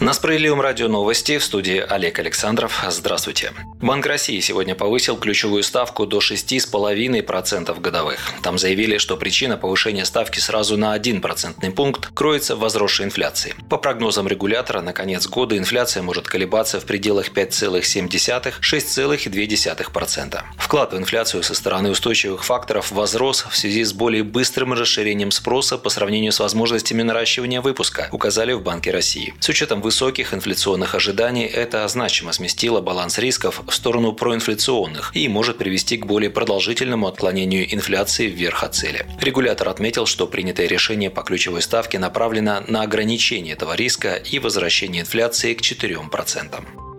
На Справедливом радио новости в студии Олег Александров. Здравствуйте. Банк России сегодня повысил ключевую ставку до 6,5% годовых. Там заявили, что причина повышения ставки сразу на 1 процентный пункт кроется в возросшей инфляции. По прогнозам регулятора, на конец года инфляция может колебаться в пределах 5,7-6,2%. Вклад в инфляцию со стороны устойчивых факторов возрос в связи с более быстрым расширением спроса по сравнению с возможностями наращивания выпуска, указали в Банке России. С учетом высоких инфляционных ожиданий это значимо сместило баланс рисков в сторону проинфляционных и может привести к более продолжительному отклонению инфляции вверх от цели. Регулятор отметил, что принятое решение по ключевой ставке направлено на ограничение этого риска и возвращение инфляции к 4%.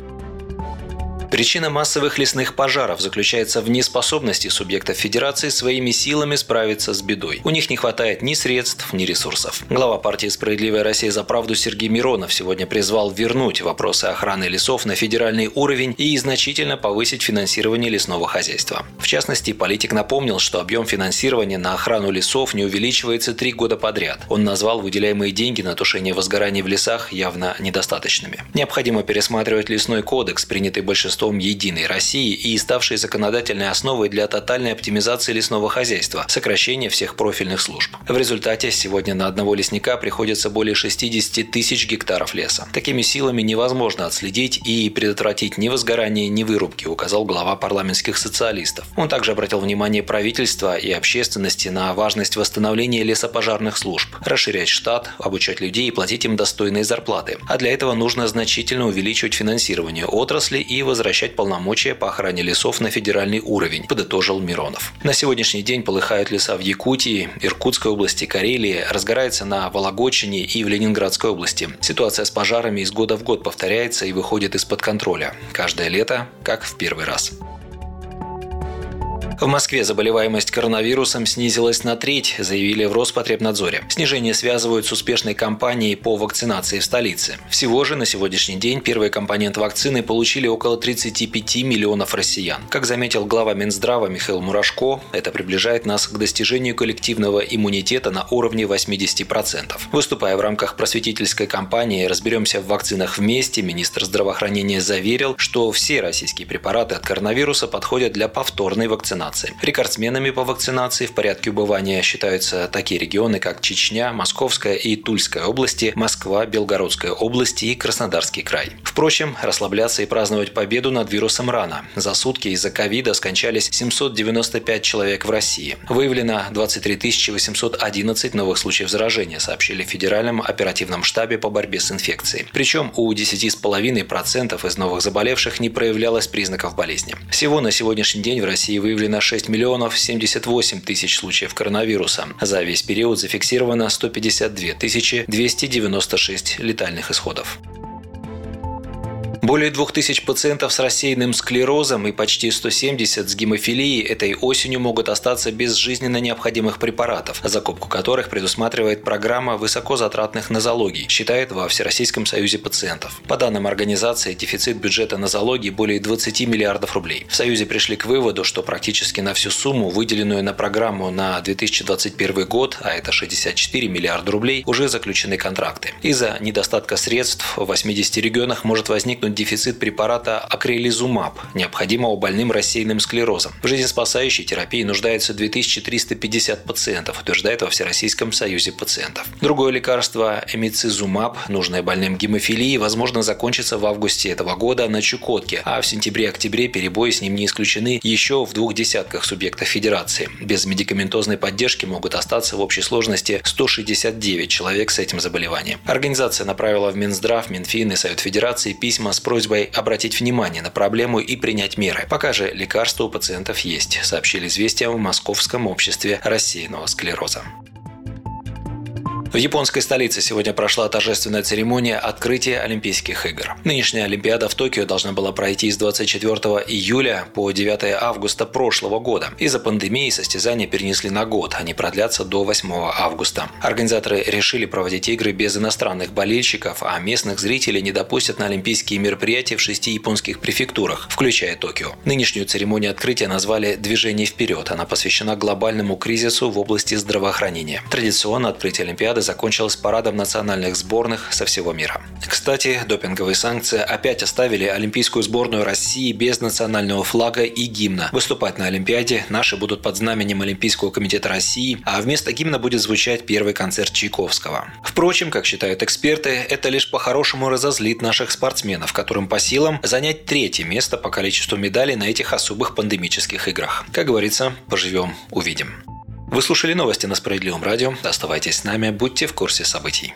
Причина массовых лесных пожаров заключается в неспособности субъектов Федерации своими силами справиться с бедой. У них не хватает ни средств, ни ресурсов. Глава партии «Справедливая Россия за правду» Сергей Миронов сегодня призвал вернуть вопросы охраны лесов на федеральный уровень и значительно повысить финансирование лесного хозяйства. В частности, политик напомнил, что объем финансирования на охрану лесов не увеличивается три года подряд. Он назвал выделяемые деньги на тушение возгораний в лесах явно недостаточными. Необходимо пересматривать лесной кодекс, принятый большинством руководством «Единой России» и ставшей законодательной основой для тотальной оптимизации лесного хозяйства, сокращения всех профильных служб. В результате сегодня на одного лесника приходится более 60 тысяч гектаров леса. Такими силами невозможно отследить и предотвратить ни возгорание, ни вырубки, указал глава парламентских социалистов. Он также обратил внимание правительства и общественности на важность восстановления лесопожарных служб, расширять штат, обучать людей и платить им достойные зарплаты. А для этого нужно значительно увеличивать финансирование отрасли и возвращать возвращать полномочия по охране лесов на федеральный уровень, подытожил Миронов. На сегодняшний день полыхают леса в Якутии, Иркутской области, Карелии, разгорается на Вологодчине и в Ленинградской области. Ситуация с пожарами из года в год повторяется и выходит из-под контроля. Каждое лето как в первый раз. В Москве заболеваемость коронавирусом снизилась на треть, заявили в Роспотребнадзоре. Снижение связывают с успешной кампанией по вакцинации в столице. Всего же на сегодняшний день первый компонент вакцины получили около 35 миллионов россиян. Как заметил глава Минздрава Михаил Мурашко, это приближает нас к достижению коллективного иммунитета на уровне 80%. Выступая в рамках просветительской кампании «Разберемся в вакцинах вместе», министр здравоохранения заверил, что все российские препараты от коронавируса подходят для повторной вакцинации вакцинации. Рекордсменами по вакцинации в порядке убывания считаются такие регионы, как Чечня, Московская и Тульская области, Москва, Белгородская области и Краснодарский край. Впрочем, расслабляться и праздновать победу над вирусом рано. За сутки из-за ковида скончались 795 человек в России. Выявлено 23 811 новых случаев заражения, сообщили в Федеральном оперативном штабе по борьбе с инфекцией. Причем у 10,5% из новых заболевших не проявлялось признаков болезни. Всего на сегодняшний день в России выявлено 6 миллионов 78 тысяч случаев коронавируса. За весь период зафиксировано 152 тысячи 296 летальных исходов. Более 2000 пациентов с рассеянным склерозом и почти 170 с гемофилией этой осенью могут остаться без жизненно необходимых препаратов, закупку которых предусматривает программа высокозатратных нозологий, считает во Всероссийском союзе пациентов. По данным организации, дефицит бюджета нозологии более 20 миллиардов рублей. В Союзе пришли к выводу, что практически на всю сумму, выделенную на программу на 2021 год, а это 64 миллиарда рублей, уже заключены контракты. Из-за недостатка средств в 80 регионах может возникнуть дефицит препарата акрилизумаб, необходимого больным рассеянным склерозом. В жизнеспасающей терапии нуждается 2350 пациентов, утверждает во Всероссийском союзе пациентов. Другое лекарство эмицизумаб, нужное больным гемофилией, возможно закончится в августе этого года на Чукотке, а в сентябре-октябре перебои с ним не исключены еще в двух десятках субъектов Федерации. Без медикаментозной поддержки могут остаться в общей сложности 169 человек с этим заболеванием. Организация направила в Минздрав, Минфин и Совет Федерации письма с просьбой обратить внимание на проблему и принять меры. Пока же лекарства у пациентов есть, сообщили известия в Московском обществе рассеянного склероза. В японской столице сегодня прошла торжественная церемония открытия Олимпийских игр. Нынешняя Олимпиада в Токио должна была пройти с 24 июля по 9 августа прошлого года. Из-за пандемии состязания перенесли на год, они продлятся до 8 августа. Организаторы решили проводить игры без иностранных болельщиков, а местных зрителей не допустят на олимпийские мероприятия в шести японских префектурах, включая Токио. Нынешнюю церемонию открытия назвали «Движение вперед». Она посвящена глобальному кризису в области здравоохранения. Традиционно открытие Олимпиады Олимпиада закончилась парадом национальных сборных со всего мира. Кстати, допинговые санкции опять оставили Олимпийскую сборную России без национального флага и гимна. Выступать на Олимпиаде наши будут под знаменем Олимпийского комитета России, а вместо гимна будет звучать первый концерт Чайковского. Впрочем, как считают эксперты, это лишь по-хорошему разозлит наших спортсменов, которым по силам занять третье место по количеству медалей на этих особых пандемических играх. Как говорится, поживем, увидим. Вы слушали новости на Справедливом радио. Оставайтесь с нами, будьте в курсе событий.